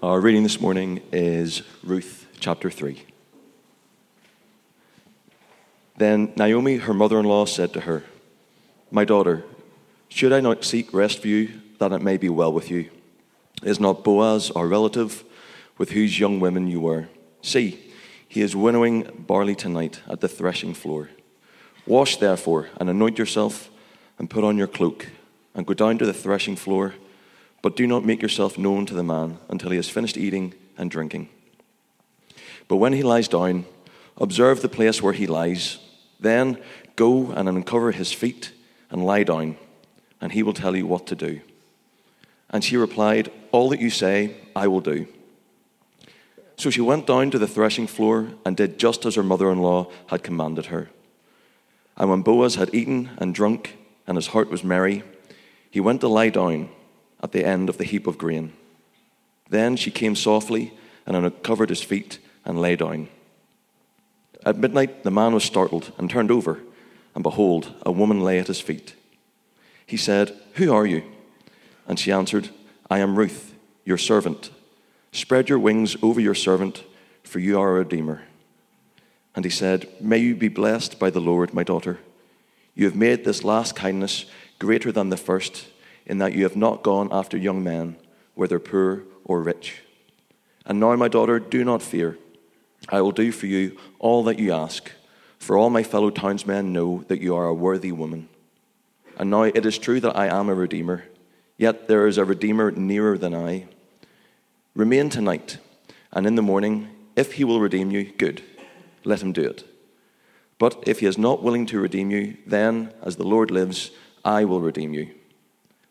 Our reading this morning is Ruth chapter 3. Then Naomi, her mother in law, said to her, My daughter, should I not seek rest for you, that it may be well with you? Is not Boaz our relative, with whose young women you were? See, he is winnowing barley tonight at the threshing floor. Wash therefore, and anoint yourself, and put on your cloak, and go down to the threshing floor but do not make yourself known to the man until he has finished eating and drinking. But when he lies down, observe the place where he lies. Then go and uncover his feet and lie down, and he will tell you what to do. And she replied, All that you say, I will do. So she went down to the threshing floor and did just as her mother in law had commanded her. And when Boaz had eaten and drunk, and his heart was merry, he went to lie down at the end of the heap of grain. Then she came softly and uncovered his feet and lay down. At midnight, the man was startled and turned over, and behold, a woman lay at his feet. He said, Who are you? And she answered, I am Ruth, your servant. Spread your wings over your servant, for you are a redeemer. And he said, May you be blessed by the Lord, my daughter. You have made this last kindness greater than the first in that you have not gone after young men, whether poor or rich. And now, my daughter, do not fear. I will do for you all that you ask, for all my fellow townsmen know that you are a worthy woman. And now it is true that I am a redeemer, yet there is a redeemer nearer than I. Remain tonight, and in the morning, if he will redeem you, good, let him do it. But if he is not willing to redeem you, then, as the Lord lives, I will redeem you.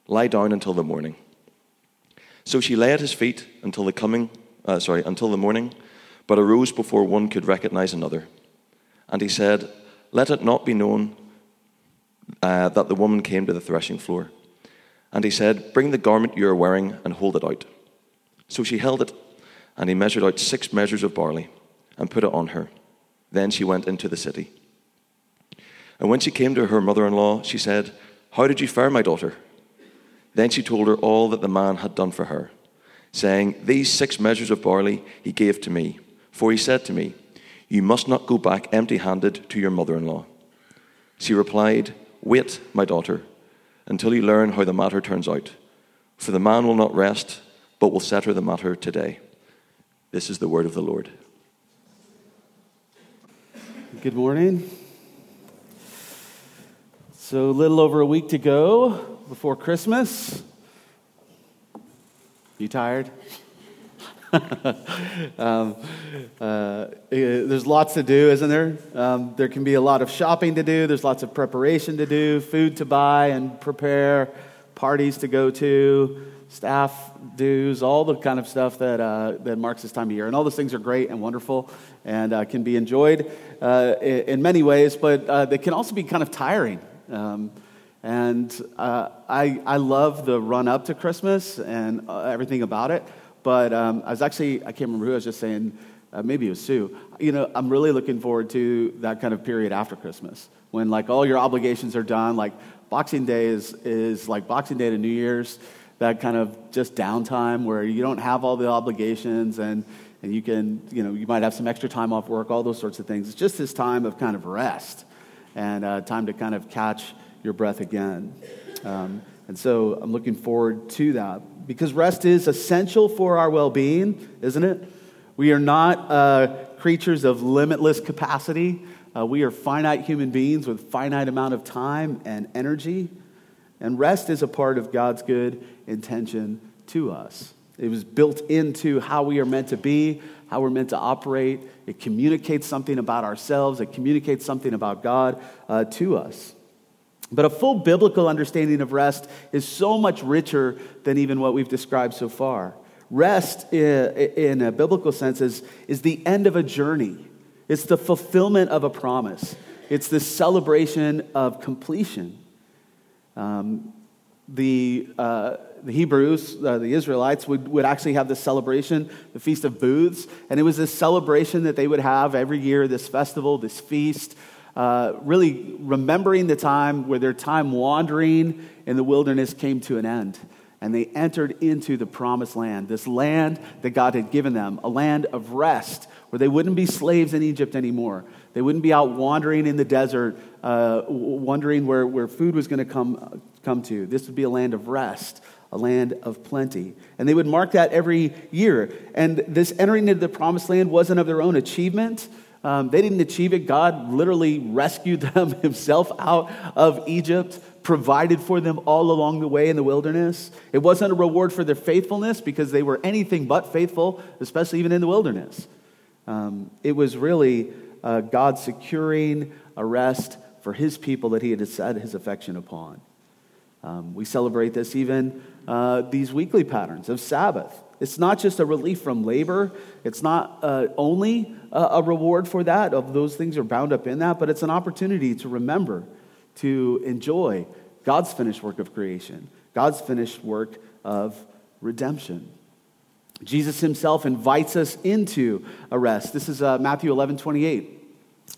Lie down until the morning. So she lay at his feet until the coming, uh, sorry, until the morning, but arose before one could recognize another. And he said, Let it not be known uh, that the woman came to the threshing floor. And he said, Bring the garment you are wearing and hold it out. So she held it, and he measured out six measures of barley and put it on her. Then she went into the city. And when she came to her mother in law, she said, How did you fare, my daughter? Then she told her all that the man had done for her, saying, These six measures of barley he gave to me, for he said to me, You must not go back empty handed to your mother in law. She replied, Wait, my daughter, until you learn how the matter turns out. For the man will not rest, but will settle the matter today. This is the word of the Lord. Good morning. So, a little over a week to go before Christmas. You tired? um, uh, there's lots to do, isn't there? Um, there can be a lot of shopping to do, there's lots of preparation to do, food to buy and prepare, parties to go to, staff dues, all the kind of stuff that, uh, that marks this time of year. And all those things are great and wonderful and uh, can be enjoyed uh, in many ways, but uh, they can also be kind of tiring. Um, and uh, I, I love the run up to Christmas and uh, everything about it. But um, I was actually, I can't remember who I was just saying, uh, maybe it was Sue. You know, I'm really looking forward to that kind of period after Christmas when like all your obligations are done. Like Boxing Day is, is like Boxing Day to New Year's, that kind of just downtime where you don't have all the obligations and, and you can, you know, you might have some extra time off work, all those sorts of things. It's just this time of kind of rest and uh, time to kind of catch your breath again. Um, and so I'm looking forward to that because rest is essential for our well being, isn't it? We are not uh, creatures of limitless capacity. Uh, we are finite human beings with finite amount of time and energy. And rest is a part of God's good intention to us. It was built into how we are meant to be, how we're meant to operate. It communicates something about ourselves, it communicates something about God uh, to us. But a full biblical understanding of rest is so much richer than even what we've described so far. Rest, in a biblical sense, is, is the end of a journey, it's the fulfillment of a promise, it's the celebration of completion. Um, the, uh, the Hebrews, uh, the Israelites, would, would actually have this celebration, the Feast of Booths. And it was this celebration that they would have every year, this festival, this feast, uh, really remembering the time where their time wandering in the wilderness came to an end. and they entered into the promised land, this land that God had given them, a land of rest where they wouldn't be slaves in Egypt anymore. They wouldn't be out wandering in the desert, uh, wondering where, where food was going to come, come to. This would be a land of rest, a land of plenty. And they would mark that every year. And this entering into the promised land wasn't of their own achievement. Um, they didn't achieve it. God literally rescued them himself out of Egypt provided for them all along the way in the wilderness. It wasn't a reward for their faithfulness because they were anything but faithful, especially even in the wilderness. Um, it was really uh, God securing a rest for his people that he had set his affection upon. Um, we celebrate this even uh, these weekly patterns of Sabbath. It's not just a relief from labor. It's not uh, only a, a reward for that, of those things are bound up in that, but it's an opportunity to remember to enjoy God's finished work of creation, God's finished work of redemption. Jesus himself invites us into a rest. This is uh, Matthew 11 28.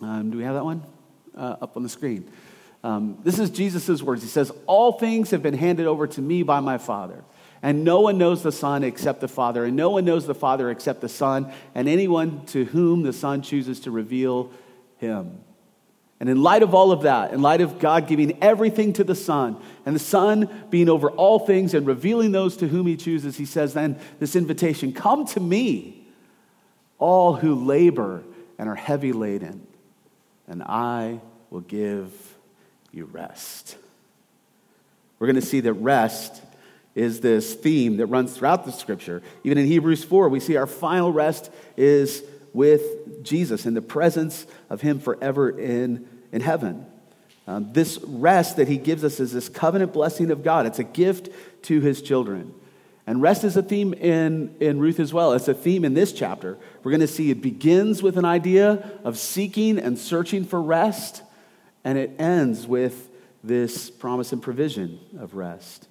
Um, do we have that one uh, up on the screen? Um, this is Jesus' words. He says, All things have been handed over to me by my Father. And no one knows the Son except the Father, and no one knows the Father except the Son, and anyone to whom the Son chooses to reveal him. And in light of all of that, in light of God giving everything to the Son, and the Son being over all things and revealing those to whom He chooses, He says then this invitation Come to me, all who labor and are heavy laden, and I will give you rest. We're going to see that rest is this theme that runs throughout the scripture. Even in Hebrews 4, we see our final rest is with Jesus in the presence of Him forever in, in heaven. Um, this rest that He gives us is this covenant blessing of God. It's a gift to His children. And rest is a theme in, in Ruth as well. It's a theme in this chapter. We're going to see it begins with an idea of seeking and searching for rest, and it ends with this promise and provision of rest.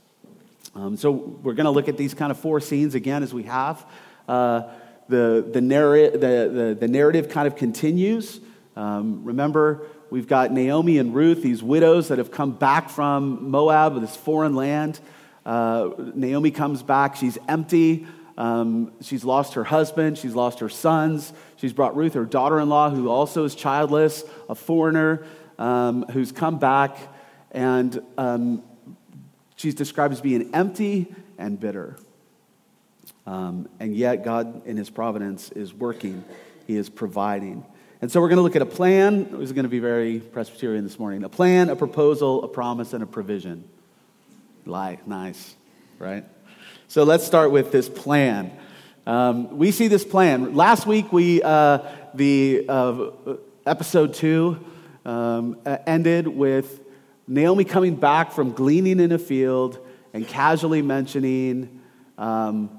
Um, so we're going to look at these kind of four scenes again as we have. Uh, the, the, narr- the, the, the, narrative kind of continues. Um, remember, we've got Naomi and Ruth, these widows that have come back from Moab, this foreign land. Uh, Naomi comes back, she's empty. Um, she's lost her husband, she's lost her sons. She's brought Ruth, her daughter in law, who also is childless, a foreigner, um, who's come back. And um, she's described as being empty and bitter. Um, and yet, God, in His providence, is working, He is providing. And so, we're going to look at a plan. This is going to be very Presbyterian this morning a plan, a proposal, a promise, and a provision. Lie, nice, right? So, let's start with this plan. Um, we see this plan. Last week, we, uh, the uh, episode two um, ended with Naomi coming back from gleaning in a field and casually mentioning um,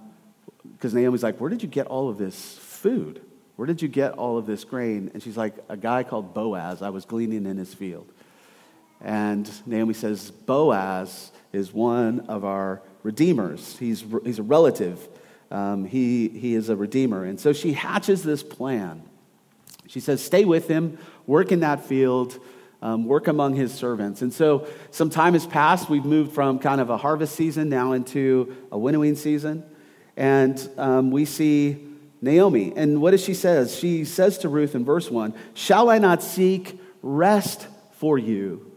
because Naomi's like, Where did you get all of this food? Where did you get all of this grain? And she's like, A guy called Boaz. I was gleaning in his field. And Naomi says, Boaz is one of our redeemers. He's, he's a relative, um, he, he is a redeemer. And so she hatches this plan. She says, Stay with him, work in that field. Um, work among his servants. And so some time has passed. We've moved from kind of a harvest season now into a winnowing season. And um, we see Naomi. And what does she says? She says to Ruth in verse 1 Shall I not seek rest for you,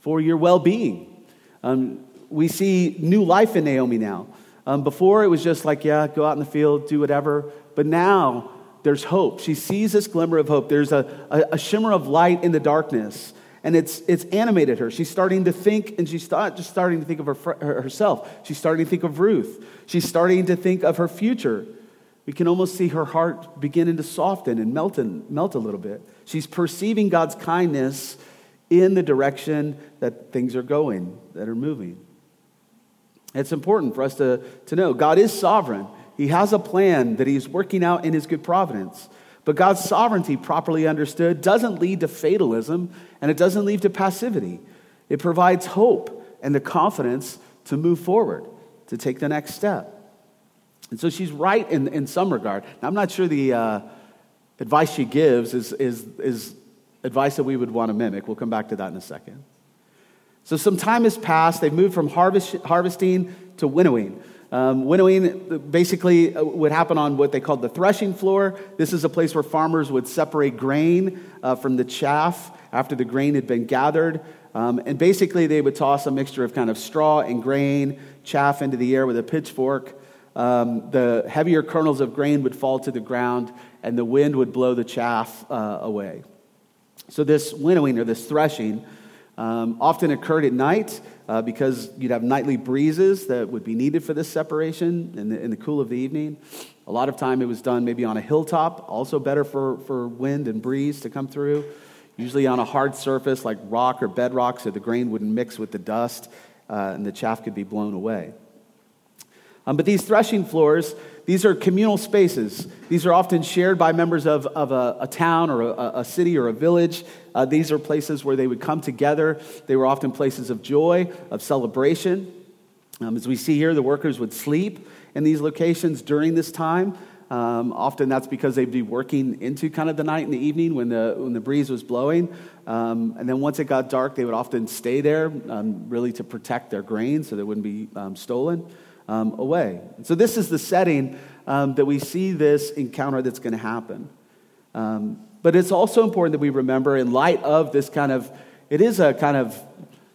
for your well being? Um, we see new life in Naomi now. Um, before it was just like, yeah, go out in the field, do whatever. But now there's hope. She sees this glimmer of hope. There's a, a, a shimmer of light in the darkness and it's, it's animated her. She's starting to think, and she's not just starting to think of her, herself. She's starting to think of Ruth. She's starting to think of her future. We can almost see her heart beginning to soften and melt, and melt a little bit. She's perceiving God's kindness in the direction that things are going, that are moving. It's important for us to, to know God is sovereign. He has a plan that He's working out in His good providence. But God's sovereignty, properly understood, doesn't lead to fatalism and it doesn't lead to passivity. It provides hope and the confidence to move forward, to take the next step. And so she's right in, in some regard. Now, I'm not sure the uh, advice she gives is, is, is advice that we would want to mimic. We'll come back to that in a second. So some time has passed. They've moved from harvest, harvesting to winnowing. Um, winnowing basically uh, would happen on what they called the threshing floor. This is a place where farmers would separate grain uh, from the chaff after the grain had been gathered. Um, and basically, they would toss a mixture of kind of straw and grain, chaff into the air with a pitchfork. Um, the heavier kernels of grain would fall to the ground, and the wind would blow the chaff uh, away. So, this winnowing or this threshing um, often occurred at night uh, because you'd have nightly breezes that would be needed for this separation in the, in the cool of the evening. A lot of time it was done maybe on a hilltop, also better for, for wind and breeze to come through. Usually on a hard surface like rock or bedrock, so the grain wouldn't mix with the dust uh, and the chaff could be blown away. Um, but these threshing floors, these are communal spaces. These are often shared by members of, of a, a town or a, a, city or a village. Uh, these are places where they would come together. They were often places of joy, of celebration. Um, as we see here, the workers would sleep in these locations during this time. Um, often that's because they'd be working into kind of the night and the evening when the, when the breeze was blowing. Um, and then once it got dark, they would often stay there um, really to protect their grain so they wouldn't be um, stolen um, away. so, this is the setting um, that we see this encounter that's going to happen. Um, but it's also important that we remember, in light of this kind of, it is a kind of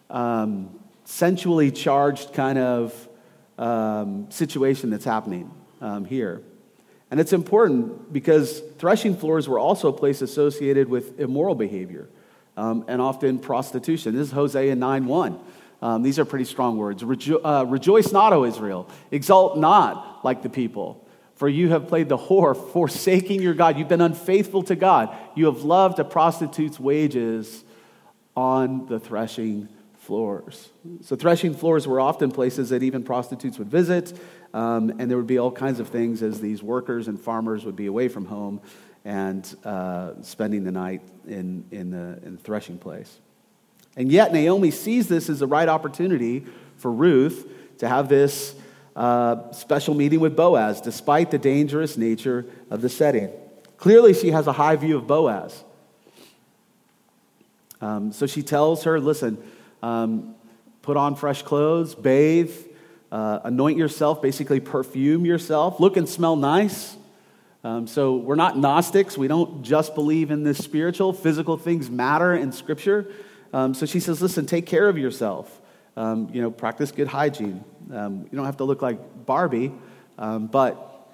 um, sensually charged kind of um, situation that's happening um, here. And it's important because threshing floors were also a place associated with immoral behavior and often prostitution. This is Hosea 9 1. Um, these are pretty strong words. Rejo- uh, Rejoice not, O Israel. Exult not like the people. For you have played the whore, forsaking your God. You've been unfaithful to God. You have loved a prostitute's wages on the threshing floors. So, threshing floors were often places that even prostitutes would visit, um, and there would be all kinds of things as these workers and farmers would be away from home and uh, spending the night in, in, the, in the threshing place. And yet, Naomi sees this as the right opportunity for Ruth to have this uh, special meeting with Boaz, despite the dangerous nature of the setting. Clearly, she has a high view of Boaz. Um, so she tells her, listen, um, put on fresh clothes, bathe, uh, anoint yourself, basically perfume yourself, look and smell nice. Um, so we're not Gnostics. We don't just believe in this spiritual, physical things matter in Scripture. Um, so she says, listen, take care of yourself. Um, you know, practice good hygiene. Um, you don't have to look like Barbie, um, but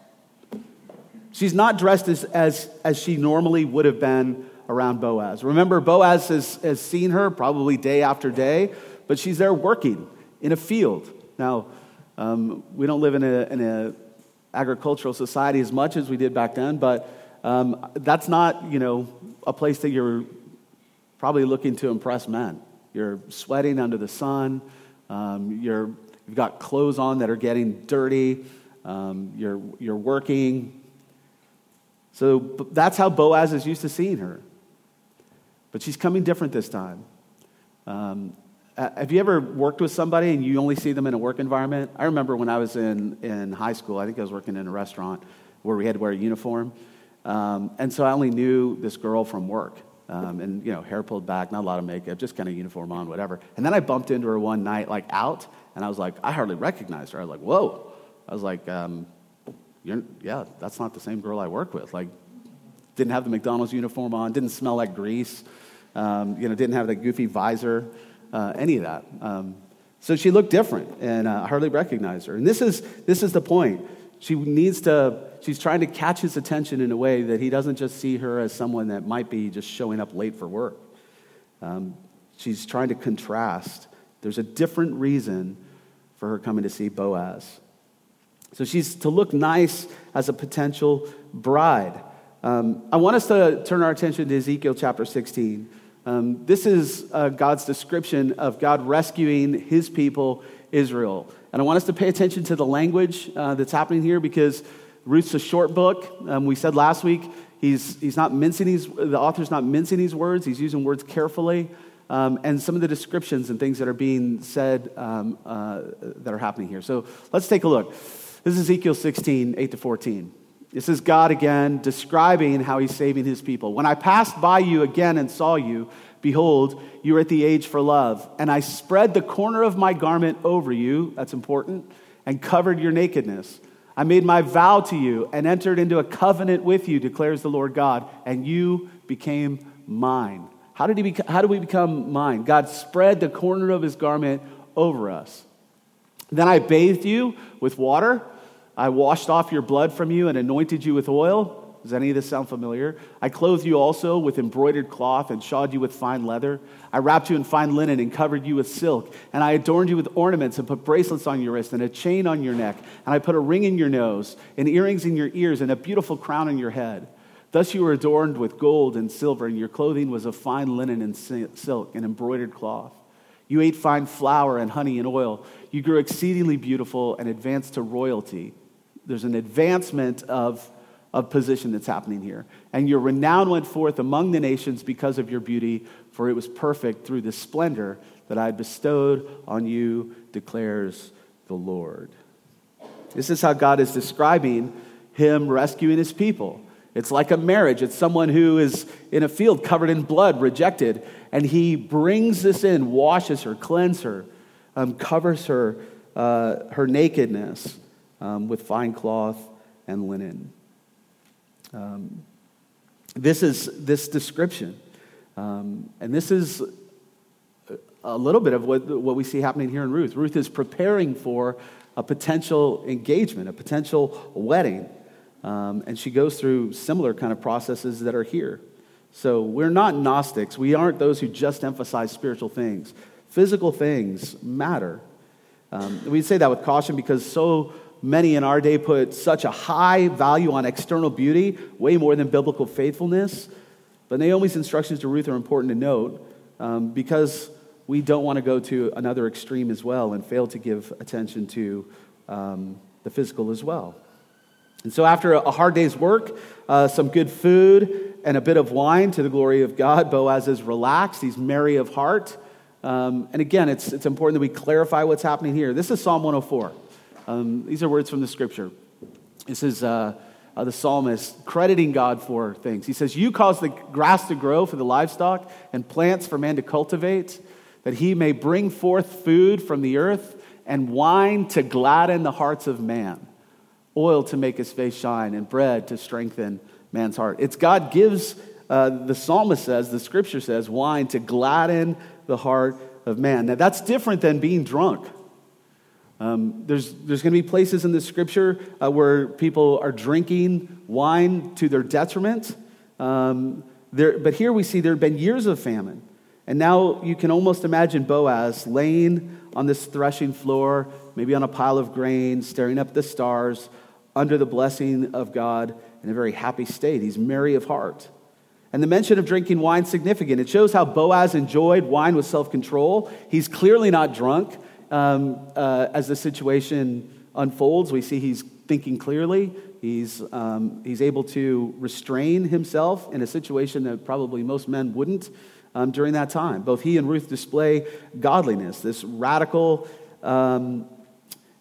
she's not dressed as, as, as she normally would have been around Boaz. Remember, Boaz has, has seen her probably day after day, but she's there working in a field. Now, um, we don't live in a, in a agricultural society as much as we did back then, but um, that's not, you know, a place that you're probably looking to impress men. You're sweating under the sun. Um, you're, you've got clothes on that are getting dirty. Um, you're, you're working. So that's how Boaz is used to seeing her. But she's coming different this time. Um, have you ever worked with somebody and you only see them in a work environment? I remember when I was in, in high school, I think I was working in a restaurant where we had to wear a uniform. Um, and so I only knew this girl from work. Um, and you know, hair pulled back, not a lot of makeup, just kind of uniform on, whatever. And then I bumped into her one night, like out, and I was like, I hardly recognized her. I was like, whoa. I was like, um, yeah, that's not the same girl I work with. Like, didn't have the McDonald's uniform on, didn't smell like grease, um, you know, didn't have the goofy visor, uh, any of that. Um, so she looked different, and uh, I hardly recognized her. And this is this is the point. She needs to she's trying to catch his attention in a way that he doesn't just see her as someone that might be just showing up late for work. Um, she's trying to contrast. There's a different reason for her coming to see Boaz. So she's to look nice as a potential bride. Um, I want us to turn our attention to Ezekiel chapter 16. Um, this is uh, God's description of God rescuing his people, Israel. And I want us to pay attention to the language uh, that's happening here because Ruth's a short book. Um, we said last week he's, he's not mincing these, the author's not mincing these words, he's using words carefully. Um, and some of the descriptions and things that are being said um, uh, that are happening here. So let's take a look. This is Ezekiel 16, 8 to 14. This is God again describing how he's saving his people. When I passed by you again and saw you, Behold, you are at the age for love. And I spread the corner of my garment over you, that's important, and covered your nakedness. I made my vow to you and entered into a covenant with you, declares the Lord God, and you became mine. How did, he how did we become mine? God spread the corner of his garment over us. Then I bathed you with water. I washed off your blood from you and anointed you with oil. Does any of this sound familiar? I clothed you also with embroidered cloth and shod you with fine leather. I wrapped you in fine linen and covered you with silk. And I adorned you with ornaments and put bracelets on your wrist and a chain on your neck. And I put a ring in your nose and earrings in your ears and a beautiful crown on your head. Thus you were adorned with gold and silver, and your clothing was of fine linen and silk and embroidered cloth. You ate fine flour and honey and oil. You grew exceedingly beautiful and advanced to royalty. There's an advancement of of position that's happening here. And your renown went forth among the nations because of your beauty, for it was perfect through the splendor that I bestowed on you, declares the Lord. This is how God is describing him rescuing his people. It's like a marriage. It's someone who is in a field covered in blood, rejected, and he brings this in, washes her, cleanses her, um, covers her, uh, her nakedness um, with fine cloth and linen. Um, this is this description. Um, and this is a little bit of what, what we see happening here in Ruth. Ruth is preparing for a potential engagement, a potential wedding. Um, and she goes through similar kind of processes that are here. So we're not Gnostics. We aren't those who just emphasize spiritual things. Physical things matter. Um, we say that with caution because so many in our day put such a high value on external beauty, way more than biblical faithfulness. But Naomi's instructions to Ruth are important to note um, because we don't want to go to another extreme as well and fail to give attention to um, the physical as well. And so, after a hard day's work, uh, some good food, and a bit of wine to the glory of God, Boaz is relaxed. He's merry of heart. Um, and again, it's, it's important that we clarify what's happening here. This is Psalm 104. Um, these are words from the scripture. This is uh, uh, the psalmist crediting God for things. He says, You cause the grass to grow for the livestock and plants for man to cultivate, that he may bring forth food from the earth and wine to gladden the hearts of man, oil to make his face shine, and bread to strengthen man's heart. It's God gives, uh, the psalmist says, the scripture says, wine to gladden the heart of man. Now, that's different than being drunk. Um, there's there's going to be places in the scripture uh, where people are drinking wine to their detriment. Um, there, but here we see there have been years of famine. And now you can almost imagine Boaz laying on this threshing floor, maybe on a pile of grain, staring up at the stars, under the blessing of God in a very happy state. He's merry of heart. And the mention of drinking wine significant. It shows how Boaz enjoyed wine with self control. He's clearly not drunk um, uh, as the situation unfolds, we see he's thinking clearly. He's, um, he's able to restrain himself in a situation that probably most men wouldn't um, during that time. Both he and Ruth display godliness. This radical um,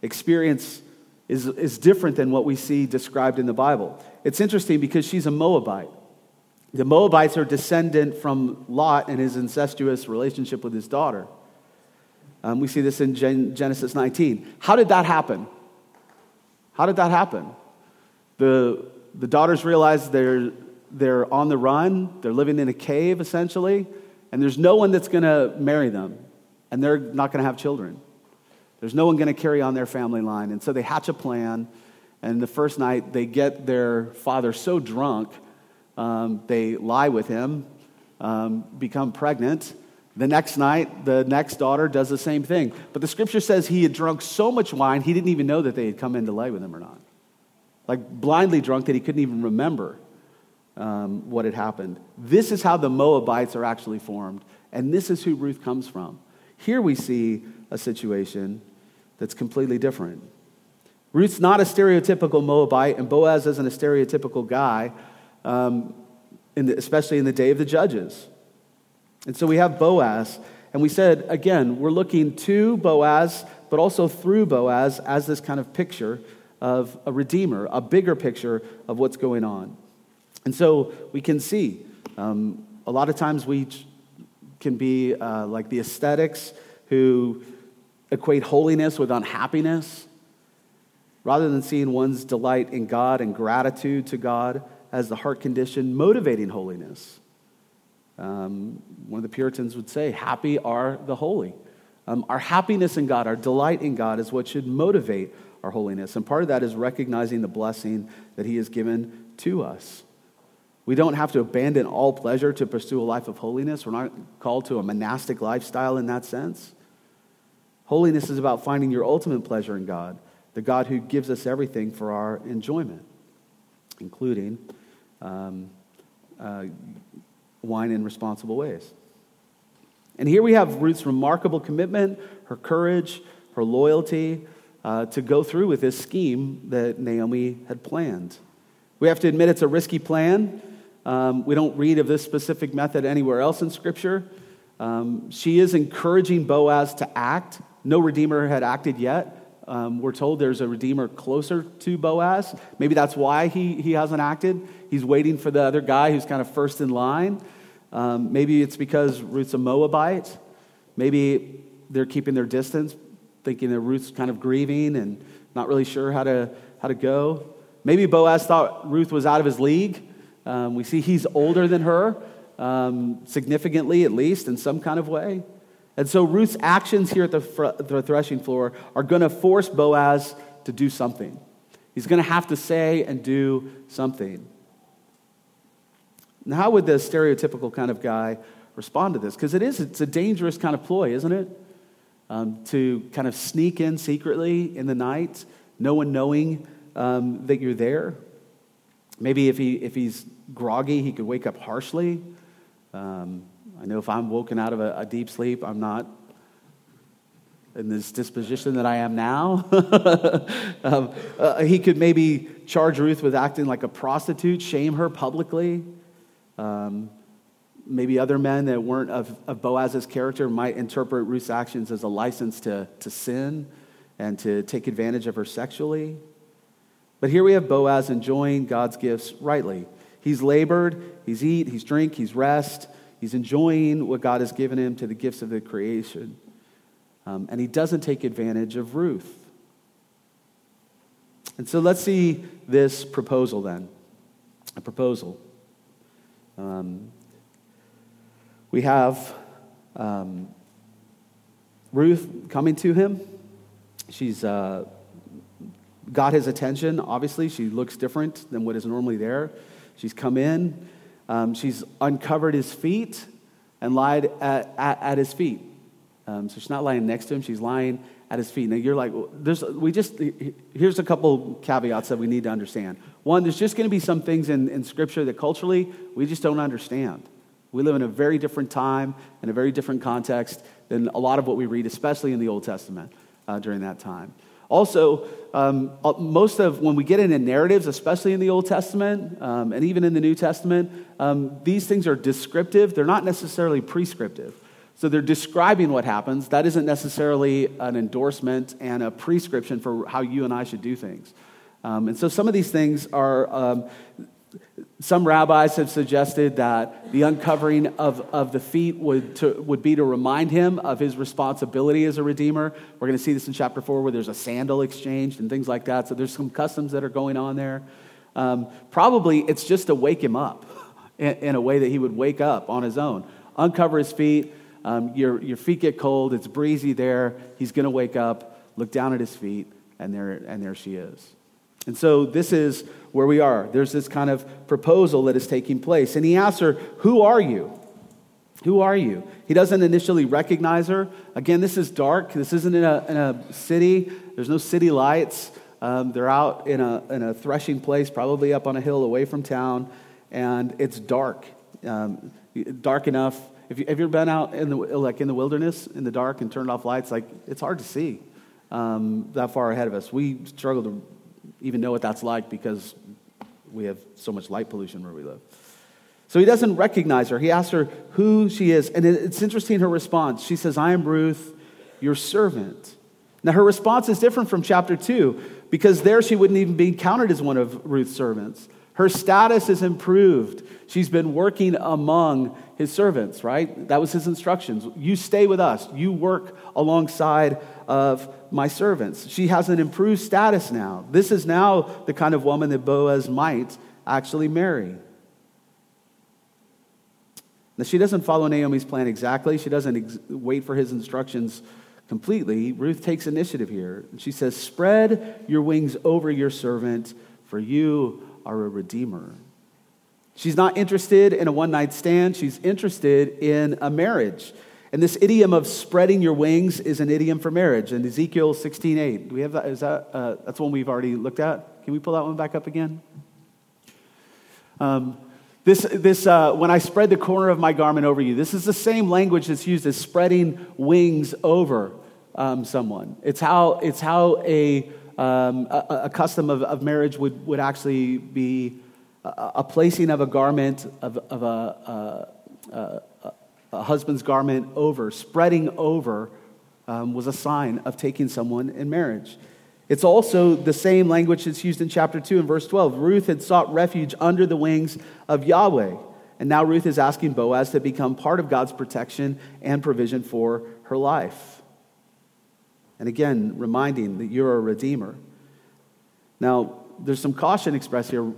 experience is, is different than what we see described in the Bible. It's interesting because she's a Moabite. The Moabites are descendant from Lot and his incestuous relationship with his daughter. Um, we see this in Gen- Genesis 19. How did that happen? How did that happen? The, the daughters realize they're, they're on the run, they're living in a cave essentially, and there's no one that's going to marry them, and they're not going to have children. There's no one going to carry on their family line. And so they hatch a plan, and the first night they get their father so drunk, um, they lie with him, um, become pregnant, the next night, the next daughter does the same thing. But the scripture says he had drunk so much wine, he didn't even know that they had come in to lay with him or not. Like blindly drunk that he couldn't even remember um, what had happened. This is how the Moabites are actually formed. And this is who Ruth comes from. Here we see a situation that's completely different. Ruth's not a stereotypical Moabite, and Boaz isn't a stereotypical guy, um, in the, especially in the day of the judges. And so we have Boaz, and we said, again, we're looking to Boaz, but also through Boaz as this kind of picture of a redeemer, a bigger picture of what's going on. And so we can see um, a lot of times we can be uh, like the ascetics who equate holiness with unhappiness. Rather than seeing one's delight in God and gratitude to God as the heart condition motivating holiness. Um, one of the Puritans would say, Happy are the holy. Um, our happiness in God, our delight in God, is what should motivate our holiness. And part of that is recognizing the blessing that He has given to us. We don't have to abandon all pleasure to pursue a life of holiness. We're not called to a monastic lifestyle in that sense. Holiness is about finding your ultimate pleasure in God, the God who gives us everything for our enjoyment, including um, uh, wine in responsible ways. And here we have Ruth's remarkable commitment, her courage, her loyalty uh, to go through with this scheme that Naomi had planned. We have to admit it's a risky plan. Um, we don't read of this specific method anywhere else in Scripture. Um, she is encouraging Boaz to act. No Redeemer had acted yet. Um, we're told there's a Redeemer closer to Boaz. Maybe that's why he, he hasn't acted. He's waiting for the other guy who's kind of first in line. Um, maybe it's because Ruth's a Moabite. Maybe they're keeping their distance, thinking that Ruth's kind of grieving and not really sure how to, how to go. Maybe Boaz thought Ruth was out of his league. Um, we see he's older than her, um, significantly at least, in some kind of way. And so Ruth's actions here at the, fr- the threshing floor are going to force Boaz to do something. He's going to have to say and do something. Now, how would the stereotypical kind of guy respond to this? Because it is, it's a dangerous kind of ploy, isn't it? Um, to kind of sneak in secretly in the night, no one knowing um, that you're there. Maybe if, he, if he's groggy, he could wake up harshly. Um, I know if I'm woken out of a, a, deep sleep, I'm not in this disposition that I am now. um, uh, he could maybe charge Ruth with acting like a prostitute, shame her publicly. Um, maybe other men that weren't of, of Boaz's character might interpret Ruth's actions as a license to, to sin and to take advantage of her sexually. But here we have Boaz enjoying God's gifts rightly. He's labored, he's eat, he's drink, he's rest. He's enjoying what God has given him to the gifts of the creation. Um, and he doesn't take advantage of Ruth. And so let's see this proposal then. A proposal. Um, we have um, Ruth coming to him. She's uh, got his attention, obviously. She looks different than what is normally there. She's come in, um, she's uncovered his feet and lied at, at, at his feet. Um, so she's not lying next to him, she's lying at his feet. Now you're like, there's, we just, here's a couple caveats that we need to understand. One, there's just going to be some things in, in Scripture that culturally we just don't understand. We live in a very different time and a very different context than a lot of what we read, especially in the Old Testament uh, during that time. Also, um, uh, most of when we get into narratives, especially in the Old Testament um, and even in the New Testament, um, these things are descriptive. They're not necessarily prescriptive. So they're describing what happens. That isn't necessarily an endorsement and a prescription for how you and I should do things. Um, and so some of these things are um, some rabbis have suggested that the uncovering of, of the feet would, to, would be to remind him of his responsibility as a redeemer. We're going to see this in chapter 4 where there's a sandal exchanged and things like that. So there's some customs that are going on there. Um, probably it's just to wake him up in, in, a way that he would wake up on his own. Uncover his feet. Um, your, your feet get cold. It's breezy there. He's going to wake up, look down at his feet, and there, and there she is. And so this is where we are. There's this kind of proposal that is taking place. And he asks her, Who are you? Who are you? He doesn't initially recognize her. Again, this is dark. This isn't in a, in a city, there's no city lights. Um, they're out in a, in a threshing place, probably up on a hill away from town, and it's dark. Um, dark enough. If you, have you ever been out in the, like in the wilderness in the dark and turned off lights? Like, it's hard to see um, that far ahead of us. We struggle to even know what that's like because we have so much light pollution where we live. So he doesn't recognize her. He asks her who she is. And it's interesting her response. She says, I am Ruth, your servant. Now, her response is different from chapter 2 because there she wouldn't even be counted as one of Ruth's servants. Her status is improved. She's been working among his servants, right? That was his instructions. You stay with us. You work alongside of my servants. She has an improved status now. This is now the kind of woman that Boaz might actually marry. Now, she doesn't follow Naomi's plan exactly. She doesn't ex- wait for his instructions completely. Ruth takes initiative here. She says, Spread your wings over your servant, for you are a redeemer. She's not interested in a one night stand, she's interested in a marriage. And this idiom of spreading your wings is an idiom for marriage. In Ezekiel 16:8, do we have that? Is that uh, that's one we've already looked at? Can we pull that one back up again? Um, this, this uh, when I spread the corner of my garment over you, this is the same language that's used as spreading wings over um, someone. It's how, it's how a, um, a, a, custom of, of marriage would, would actually be a, a placing of a garment, of, of a, a, a, husband's garment over, spreading over, um, was a sign of taking someone in marriage. It's also the same language that's used in chapter 2 and verse 12. Ruth had sought refuge under the wings of Yahweh. And now Ruth is asking Boaz to become part of God's protection and provision for her life. And again, reminding that you're a redeemer. Now, there's some caution expressed here.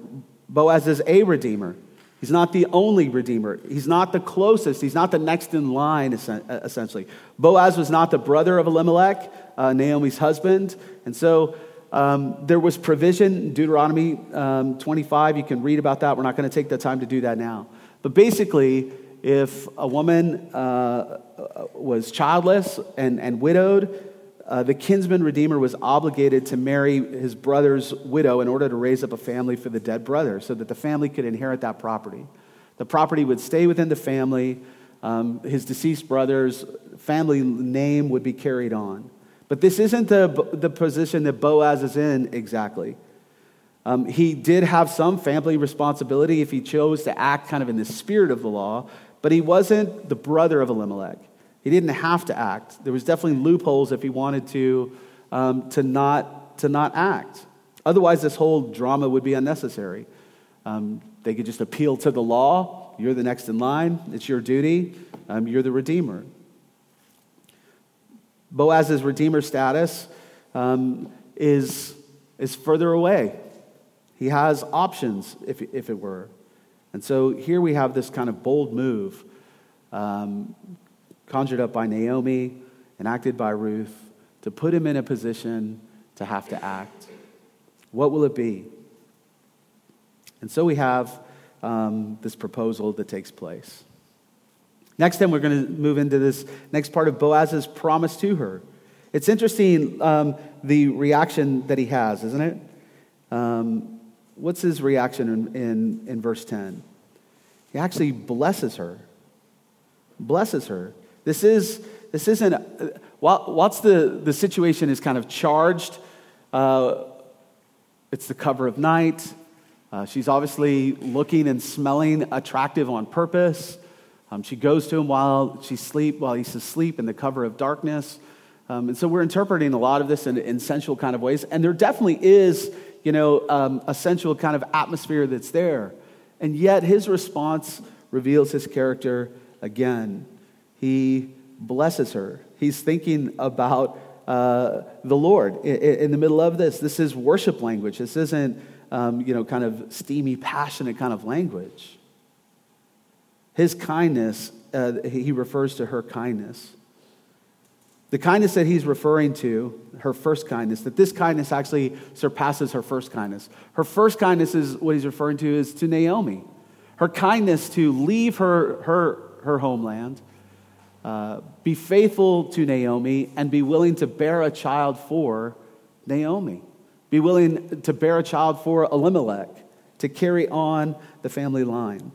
Boaz is a redeemer. He's not the only redeemer. He's not the closest. He's not the next in line, essentially. Boaz was not the brother of Elimelech, uh, Naomi's husband. And so um, there was provision, Deuteronomy um, 25. You can read about that. We're not going to take the time to do that now. But basically, if a woman uh, was childless and, and widowed, uh, the kinsman redeemer was obligated to marry his brother's widow in order to raise up a family for the dead brother so that the family could inherit that property. The property would stay within the family, um, his deceased brother's family name would be carried on. But this isn't the, the position that Boaz is in exactly. Um, he did have some family responsibility if he chose to act kind of in the spirit of the law, but he wasn't the brother of Elimelech. He didn't have to act. There was definitely loopholes if he wanted to, um, to, not, to not act. Otherwise, this whole drama would be unnecessary. Um, they could just appeal to the law. You're the next in line. It's your duty. Um, you're the redeemer. Boaz's redeemer status um, is, is further away. He has options, if, if it were. And so here we have this kind of bold move um, conjured up by Naomi, enacted by Ruth, to put him in a position to have to act. What will it be? And so we have um, this proposal that takes place. Next, then, we're going to move into this next part of Boaz's promise to her. It's interesting um, the reaction that he has, isn't it? Um, what's his reaction in, in, in verse 10? He actually blesses her. Blesses her. This, is, this isn't, whilst the, the situation is kind of charged, uh, it's the cover of night. Uh, she's obviously looking and smelling attractive on purpose. Um, she goes to him while she's asleep, while he's asleep in the cover of darkness. Um, and so we're interpreting a lot of this in, in sensual kind of ways. And there definitely is, you know, um, a sensual kind of atmosphere that's there. And yet his response reveals his character again he blesses her. He's thinking about uh, the Lord in, in, the middle of this. This is worship language. This isn't, um, you know, kind of steamy, passionate kind of language. His kindness, uh, he refers to her kindness. The kindness that he's referring to, her first kindness, that this kindness actually surpasses her first kindness. Her first kindness is what he's referring to is to Naomi. Her kindness to leave her, her, her homeland uh, be faithful to Naomi and be willing to bear a child for Naomi. Be willing to bear a child for Elimelech to carry on the family line.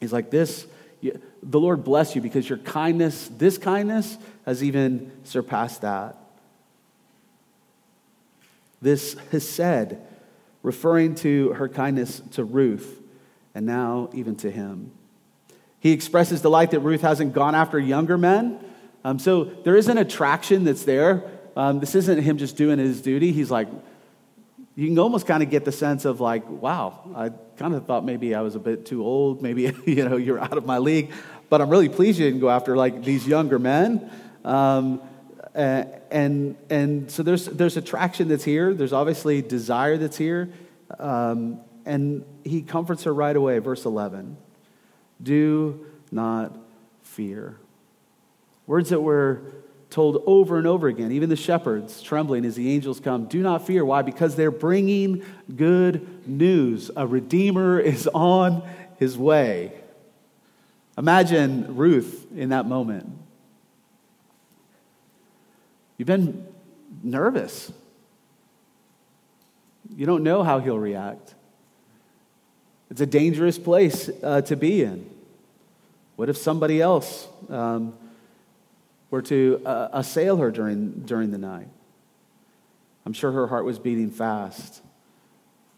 He's like, This, the Lord bless you because your kindness, this kindness, has even surpassed that. This has said, referring to her kindness to Ruth, and now even to him. He expresses delight that Ruth hasn't gone after younger men. Um, so there is an attraction that's there Um, this isn't him just doing his duty. He's like, you can almost kind of get the sense of like, wow, I kind of thought maybe I was a bit too old. Maybe, you know, you're out of my league. But I'm really pleased you didn't go after like these younger men. Um, and, and so there's, there's attraction that's here. There's obviously desire that's here. Um, and he comforts her right away, verse 11. Do not fear. Words that were told over and over again, even the shepherds trembling as the angels come. Do not fear. Why? Because they're bringing good news. A Redeemer is on his way. Imagine Ruth in that moment. You've been nervous. You don't know how he'll react. It's a dangerous place uh, to be in. What if somebody else um, were to uh, assail her during, during the night? I'm sure her heart was beating fast.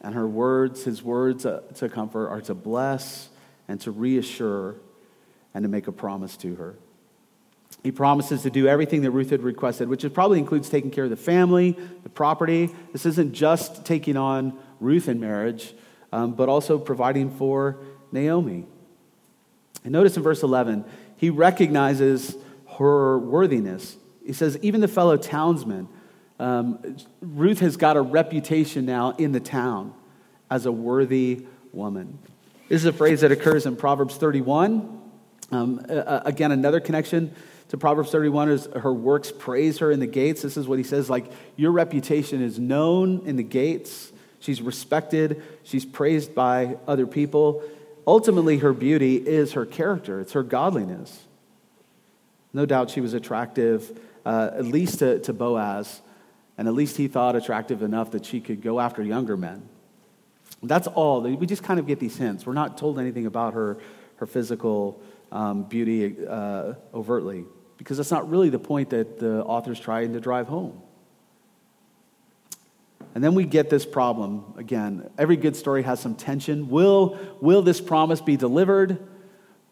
And her words, his words uh, to comfort, are to bless and to reassure and to make a promise to her. He promises to do everything that Ruth had requested, which probably includes taking care of the family, the property. This isn't just taking on Ruth in marriage, um, but also providing for Naomi. And notice in verse 11, he recognizes her worthiness. He says, even the fellow townsmen, um, Ruth has got a reputation now in the town as a worthy woman. This is a phrase that occurs in Proverbs 31. Um, uh, again, another connection to Proverbs 31 is her works praise her in the gates. This is what he says like, Your reputation is known in the gates. She's respected, she's praised by other people. Ultimately, her beauty is her character, it's her godliness. No doubt she was attractive, uh, at least to, to Boaz, and at least he thought attractive enough that she could go after younger men. That's all. We just kind of get these hints. We're not told anything about her, her physical um, beauty uh, overtly because that's not really the point that the author's trying to drive home. And then we get this problem again. Every good story has some tension. Will, will this promise be delivered?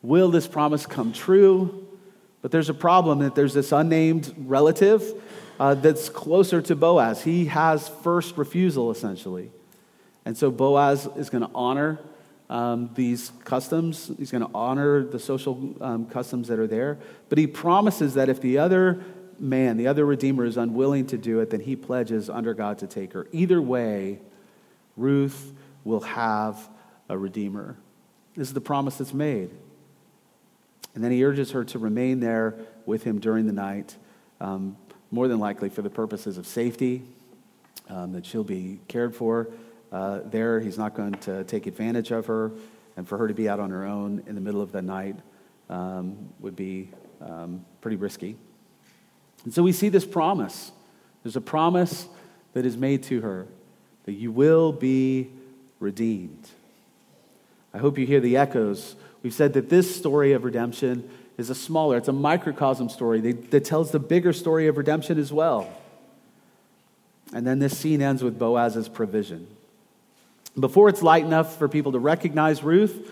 Will this promise come true? But there's a problem that there's this unnamed relative uh, that's closer to Boaz. He has first refusal, essentially. And so Boaz is going to honor um, these customs. He's going to honor the social um, customs that are there. But he promises that if the other man, the other Redeemer, is unwilling to do it, then he pledges under God to take her. Either way, Ruth will have a Redeemer. This is the promise that's made. And then he urges her to remain there with him during the night, um, more than likely for the purposes of safety, um, that she'll be cared for uh, there. He's not going to take advantage of her. And for her to be out on her own in the middle of the night um, would be um, pretty risky. And so we see this promise. There's a promise that is made to her that you will be redeemed. I hope you hear the echoes. We've said that this story of redemption is a smaller, it's a microcosm story that, tells the bigger story of redemption as well. And then this scene ends with Boaz's provision. Before it's light enough for people to recognize Ruth,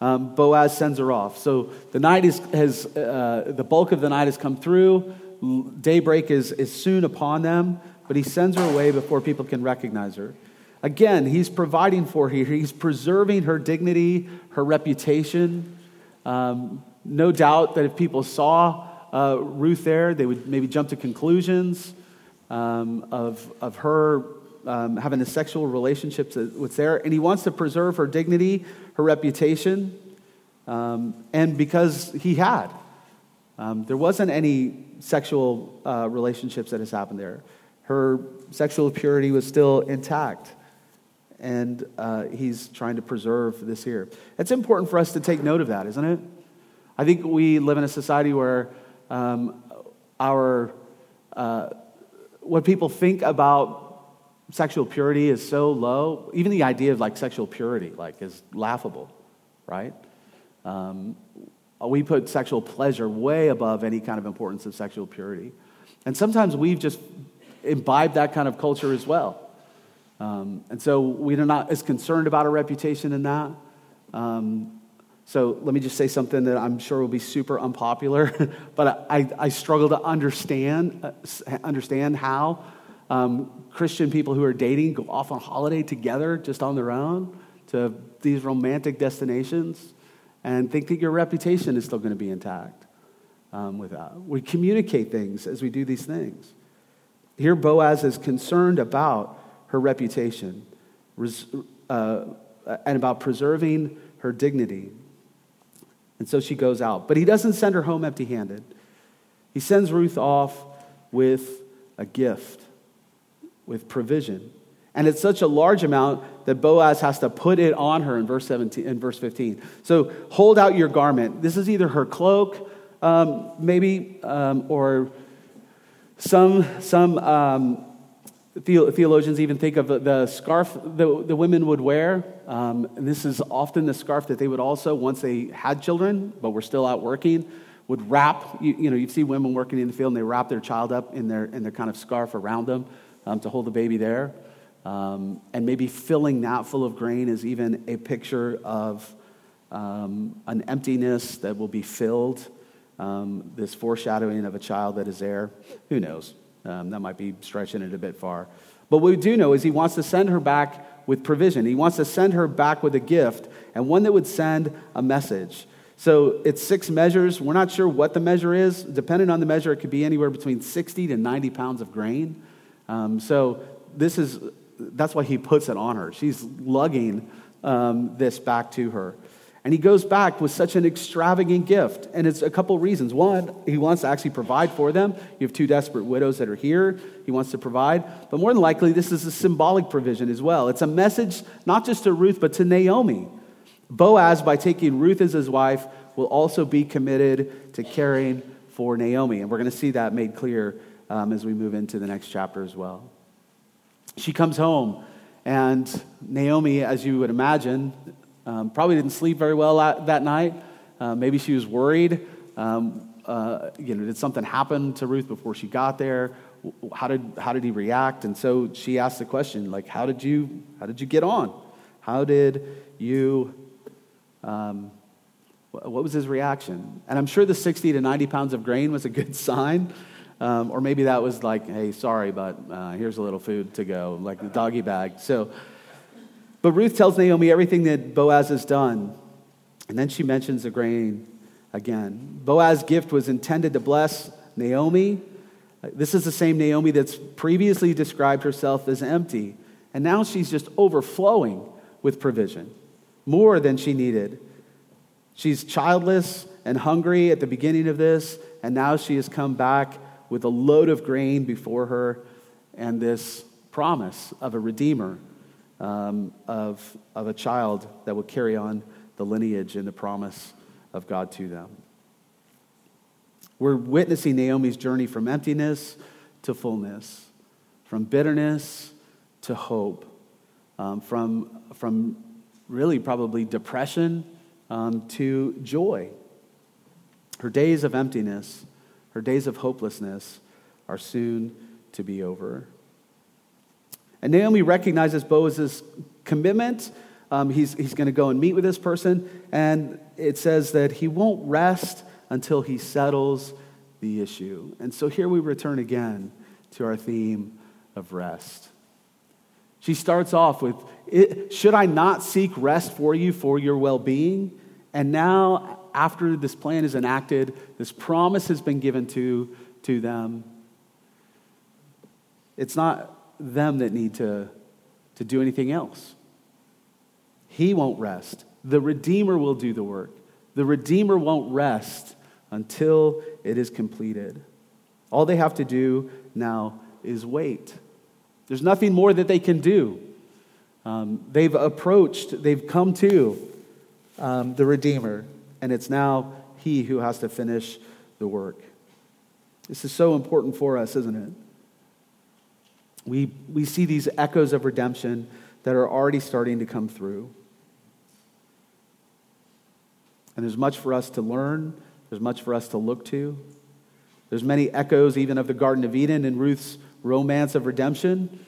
um, Boaz sends her off. So the night is, has, uh, the bulk of the night has come through. Daybreak is, is soon upon them, but he sends her away before people can recognize her. Again, he's providing for her. He's preserving her dignity, her reputation. Um, no doubt that if people saw uh, Ruth there, they would maybe jump to conclusions um, of, of her um, having a sexual relationship with Sarah, and he wants to preserve her dignity, her reputation, um, and because he had. Um, there wasn't any sexual uh, relationships that has happened there. Her sexual purity was still intact, and uh, he's trying to preserve this here. It's important for us to take note of that, isn't it? I think we live in a society where um, our uh, what people think about sexual purity is so low. Even the idea of like sexual purity like is laughable, right? Um, we put sexual pleasure way above any kind of importance of sexual purity. And sometimes we've just imbibed that kind of culture as well. Um, and so we're not as concerned about our reputation in that. Um, So let me just say something that I'm sure will be super unpopular, but I, I struggle to understand, uh, understand how um, Christian people who are dating go off on holiday together just on their own to these romantic destinations and think that your reputation is still going to be intact um, with that. We communicate things as we do these things. Here, Boaz is concerned about her reputation uh, and about preserving her dignity. And so she goes out. But he doesn't send her home empty handed, he sends Ruth off with a gift, with provision. And it's such a large amount that Boaz has to put it on her in verse 17 in verse 15. So hold out your garment. This is either her cloak, um, maybe, um, or some, some um, theologians even think of the scarf the, the women would wear. Um, and this is often the scarf that they would also, once they had children, but were still out working, would wrap. You, you know, you see women working in the field and they wrap their child up in their, in their kind of scarf around them um, to hold the baby there. Um, and maybe filling that full of grain is even a picture of um, an emptiness that will be filled, um, this foreshadowing of a child that is there. Who knows? Um, that might be stretching it a bit far. But what we do know is he wants to send her back with provision. He wants to send her back with a gift and one that would send a message. So it's six measures. We're not sure what the measure is. Depending on the measure, it could be anywhere between 60 to 90 pounds of grain. Um, so this is that's why he puts it on her. She's lugging um, this back to her. And he goes back with such an extravagant gift. And it's a couple reasons. One, he wants to actually provide for them. You have two desperate widows that are here. He wants to provide. But more than likely, this is a symbolic provision as well. It's a message not just to Ruth, but to Naomi. Boaz, by taking Ruth as his wife, will also be committed to caring for Naomi. And we're going to see that made clear um, as we move into the next chapter as well. She comes home, and Naomi, as you would imagine, um, probably didn't sleep very well that, night. Uh, maybe she was worried. Um, uh, you know, did something happen to Ruth before she got there? How did, how did he react? And so she asked the question, like, how did you, how did you get on? How did you, um, what was his reaction? And I'm sure the 60 to 90 pounds of grain was a good sign. Um, or maybe that was like, hey, sorry, but uh, here's a little food to go, like the doggy bag. So, but Ruth tells Naomi everything that Boaz has done. And then she mentions the grain again. Boaz's gift was intended to bless Naomi. This is the same Naomi that's previously described herself as empty. And now she's just overflowing with provision, more than she needed. She's childless and hungry at the beginning of this, and now she has come back with a load of grain before her and this promise of a redeemer, um, of, of a child that will carry on the lineage and the promise of God to them. We're witnessing Naomi's journey from emptiness to fullness, from bitterness to hope, um, from, from really probably depression um, to joy. Her days of emptiness her days of hopelessness are soon to be over. And Naomi recognizes Boaz's commitment. Um, he's he's going to go and meet with this person, and it says that he won't rest until he settles the issue. And so here we return again to our theme of rest. She starts off with, Should I not seek rest for you for your well being? And now after this plan is enacted, this promise has been given to, to them. It's not them that need to, to do anything else. He won't rest. The Redeemer will do the work. The Redeemer won't rest until it is completed. All they have to do now is wait. There's nothing more that they can do. Um, they've approached, they've come to um, the Redeemer and it's now He who has to finish the work. This is so important for us, isn't it? We, we see these echoes of redemption that are already starting to come through. And there's much for us to learn, there's much for us to look to. There's many echoes even of the Garden of Eden in Ruth's romance of redemption.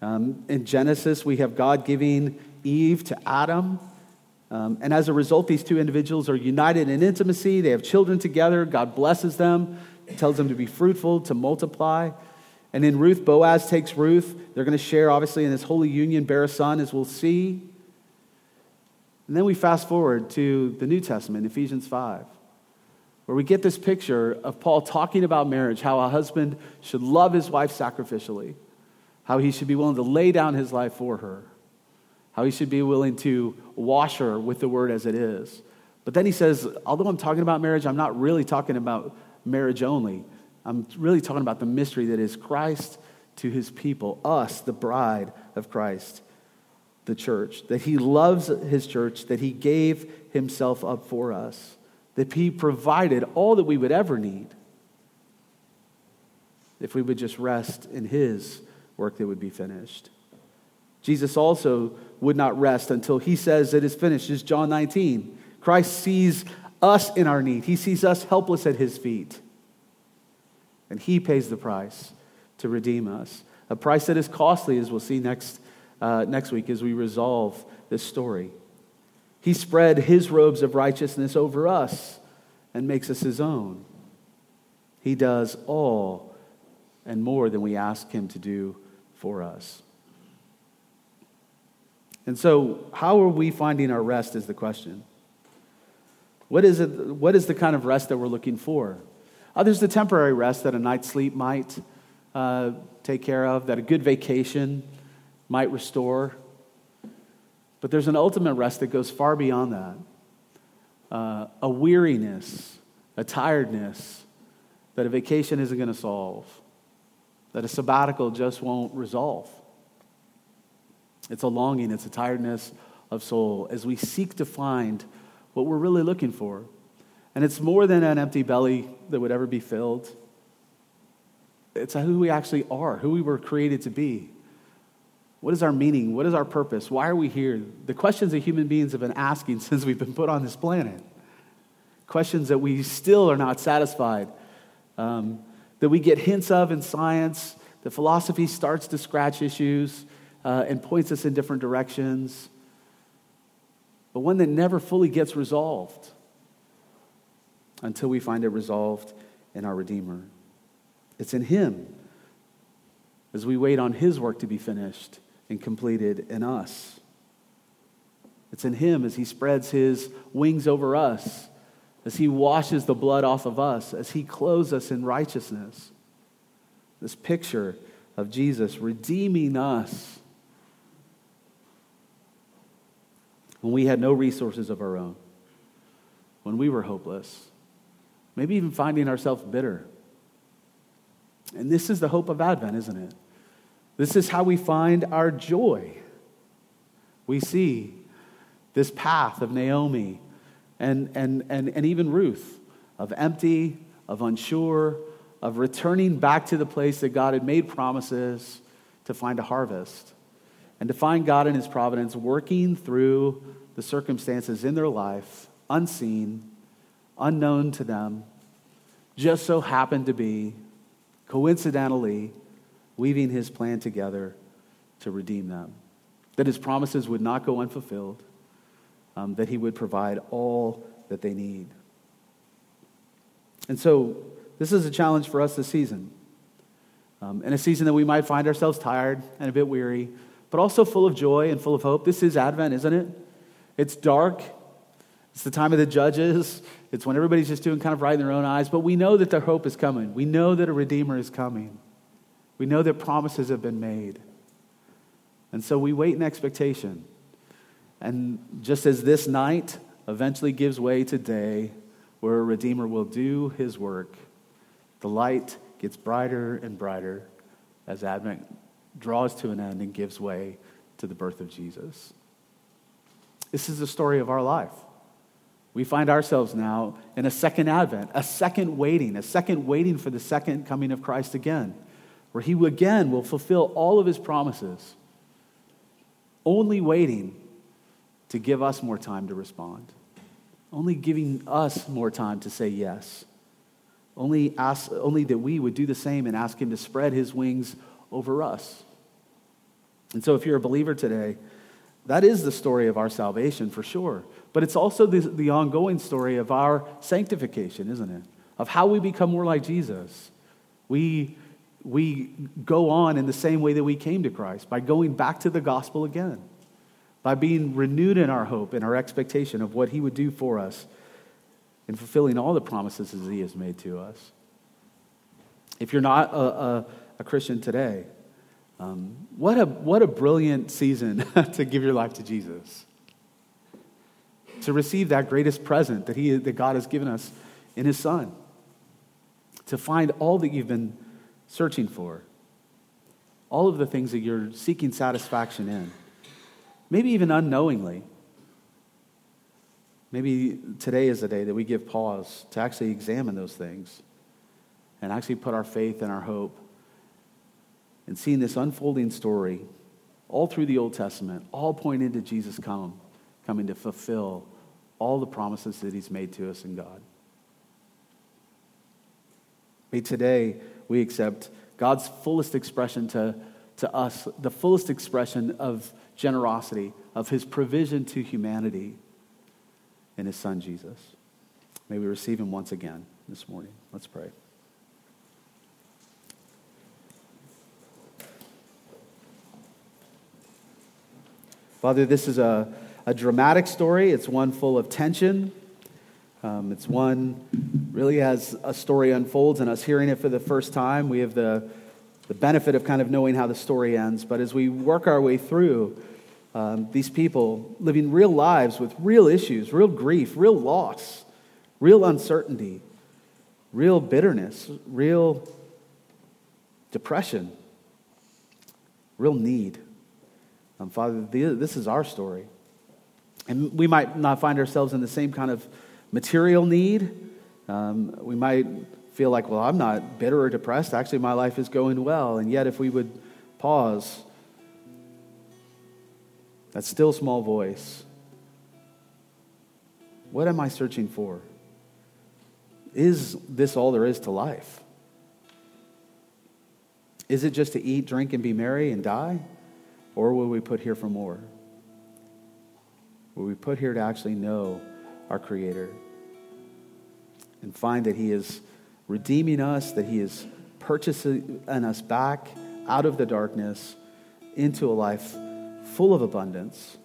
Um, in Genesis, we have God giving Eve to Adam Um, and as a result, these two individuals are united in intimacy. They have children together. God blesses them, tells them to be fruitful, to multiply. And in Ruth, Boaz takes Ruth. They're going to share, obviously, in this holy union, bear a son, as we'll see. And then we fast forward to the New Testament, Ephesians 5, where we get this picture of Paul talking about marriage, how a husband should love his wife sacrificially, how he should be willing to lay down his life for her how he should be willing to wash her with the word as it is. But then he says, although I'm talking about marriage, I'm not really talking about marriage only. I'm really talking about the mystery that is Christ to his people, us, the bride of Christ, the church, that he loves his church, that he gave himself up for us, that he provided all that we would ever need if we would just rest in his work that would be finished. Jesus also would not rest until he says it is finished. Is John 19. Christ sees us in our need, he sees us helpless at his feet. And he pays the price to redeem us. A price that is costly, as we'll see next, uh, next week as we resolve this story. He spread his robes of righteousness over us and makes us his own. He does all and more than we ask him to do for us. And so, how are we finding our rest is the question. What is, it, what is the kind of rest that we're looking for? Oh, there's the temporary rest that a night's sleep might uh, take care of, that a good vacation might restore. But there's an ultimate rest that goes far beyond that uh, a weariness, a tiredness that a vacation isn't going to solve, that a sabbatical just won't resolve. It's a longing, it's a tiredness of soul as we seek to find what we're really looking for. And it's more than an empty belly that would ever be filled. It's who we actually are, who we were created to be. What is our meaning? What is our purpose? Why are we here? The questions that human beings have been asking since we've been put on this planet. Questions that we still are not satisfied, um, that we get hints of in science, that philosophy starts to scratch issues, uh, and points us in different directions, but one that never fully gets resolved until we find it resolved in our Redeemer. It's in Him as we wait on His work to be finished and completed in us. It's in Him as He spreads His wings over us, as He washes the blood off of us, as He clothes us in righteousness. This picture of Jesus redeeming us when we had no resources of our own, when we were hopeless, maybe even finding ourselves bitter. And this is the hope of Advent, isn't it? This is how we find our joy. We see this path of Naomi and, and, and, and even Ruth of empty, of unsure, of returning back to the place that God had made promises to find a harvest and to find God in His providence working through the circumstances in their life, unseen, unknown to them, just so happened to be, coincidentally, weaving His plan together to redeem them. That His promises would not go unfulfilled, um, that He would provide all that they need. And so, this is a challenge for us this season. Um, in a season that we might find ourselves tired and a bit weary, but also full of joy and full of hope. This is Advent, isn't it? It's dark. It's the time of the judges. It's when everybody's just doing kind of right in their own eyes. But we know that the hope is coming. We know that a Redeemer is coming. We know that promises have been made. And so we wait in expectation. And just as this night eventually gives way to day, where a Redeemer will do his work, the light gets brighter and brighter as Advent draws to an end and gives way to the birth of Jesus. This is the story of our life. We find ourselves now in a second advent, a second waiting, a second waiting for the second coming of Christ again, where he again will fulfill all of his promises, only waiting to give us more time to respond, only giving us more time to say yes, only, ask, only that we would do the same and ask him to spread his wings over us. And so, if you're a believer today, That is the story of our salvation for sure. But it's also the, the ongoing story of our sanctification, isn't it? Of how we become more like Jesus. We, we go on in the same way that we came to Christ by going back to the gospel again, by being renewed in our hope and our expectation of what He would do for us in fulfilling all the promises that He has made to us. If you're not a, a, a Christian today, um, what, a, what a brilliant season to give your life to Jesus. To receive that greatest present that, he, that God has given us in His Son. To find all that you've been searching for. All of the things that you're seeking satisfaction in. Maybe even unknowingly. Maybe today is the day that we give pause to actually examine those things and actually put our faith and our hope and seeing this unfolding story all through the Old Testament, all pointing to Jesus come, coming to fulfill all the promises that he's made to us in God. May today we accept God's fullest expression to, to us, the fullest expression of generosity, of his provision to humanity in his son Jesus. May we receive him once again this morning. Let's pray. Father, this is a, a dramatic story. It's one full of tension. Um, it's one really as a story unfolds and us hearing it for the first time, we have the, the benefit of kind of knowing how the story ends. But as we work our way through, um, these people living real lives with real issues, real grief, real loss, real uncertainty, real bitterness, real depression, real need. Um, Father, this is our story. And we might not find ourselves in the same kind of material need. Um, we might feel like, well, I'm not bitter or depressed. Actually, my life is going well. And yet, if we would pause, that still small voice, what am I searching for? Is this all there is to life? Is it just to eat, drink, and be merry and die? Or will we put here for more? Will we put here to actually know our Creator and find that He is redeeming us, that He is purchasing us back out of the darkness into a life full of abundance,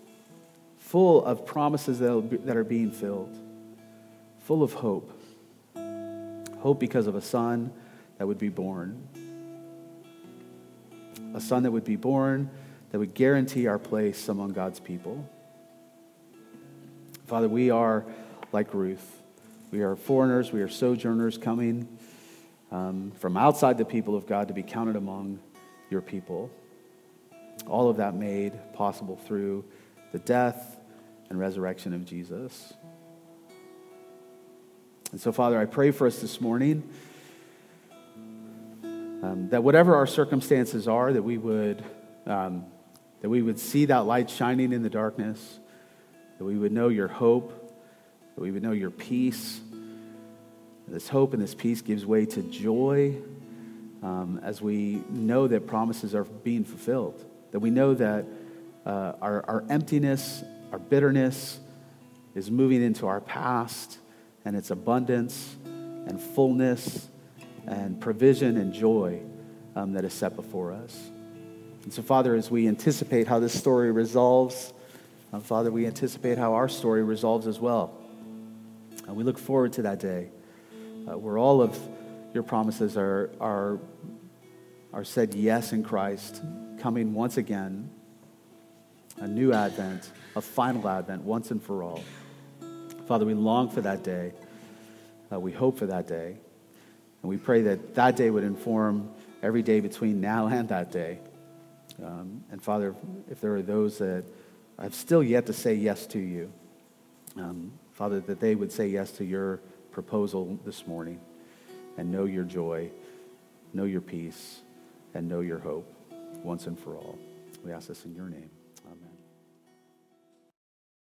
full of promises that are being filled, full of hope. Hope because of a son that would be born. A son that would be born that would guarantee our place among God's people. Father, we are like Ruth. We are foreigners, we are sojourners coming um, from outside the people of God to be counted among your people. All of that made possible through the death and resurrection of Jesus. And so, Father, I pray for us this morning um, that whatever our circumstances are, that we would um, that we would see that light shining in the darkness, that we would know your hope, that we would know your peace. This hope and this peace gives way to joy um, as we know that promises are being fulfilled, that we know that uh, our, our emptiness, our bitterness is moving into our past and its abundance and fullness and provision and joy um, that is set before us. And so, Father, as we anticipate how this story resolves, uh, Father, we anticipate how our story resolves as well. Uh, we look forward to that day uh, where all of your promises are, are, are said yes in Christ, coming once again, a new advent, a final advent, once and for all. Father, we long for that day. Uh, we hope for that day. And we pray that that day would inform every day between now and that day. Um, and Father, if there are those that have still yet to say yes to you, um, Father, that they would say yes to your proposal this morning and know your joy, know your peace, and know your hope once and for all. We ask this in your name.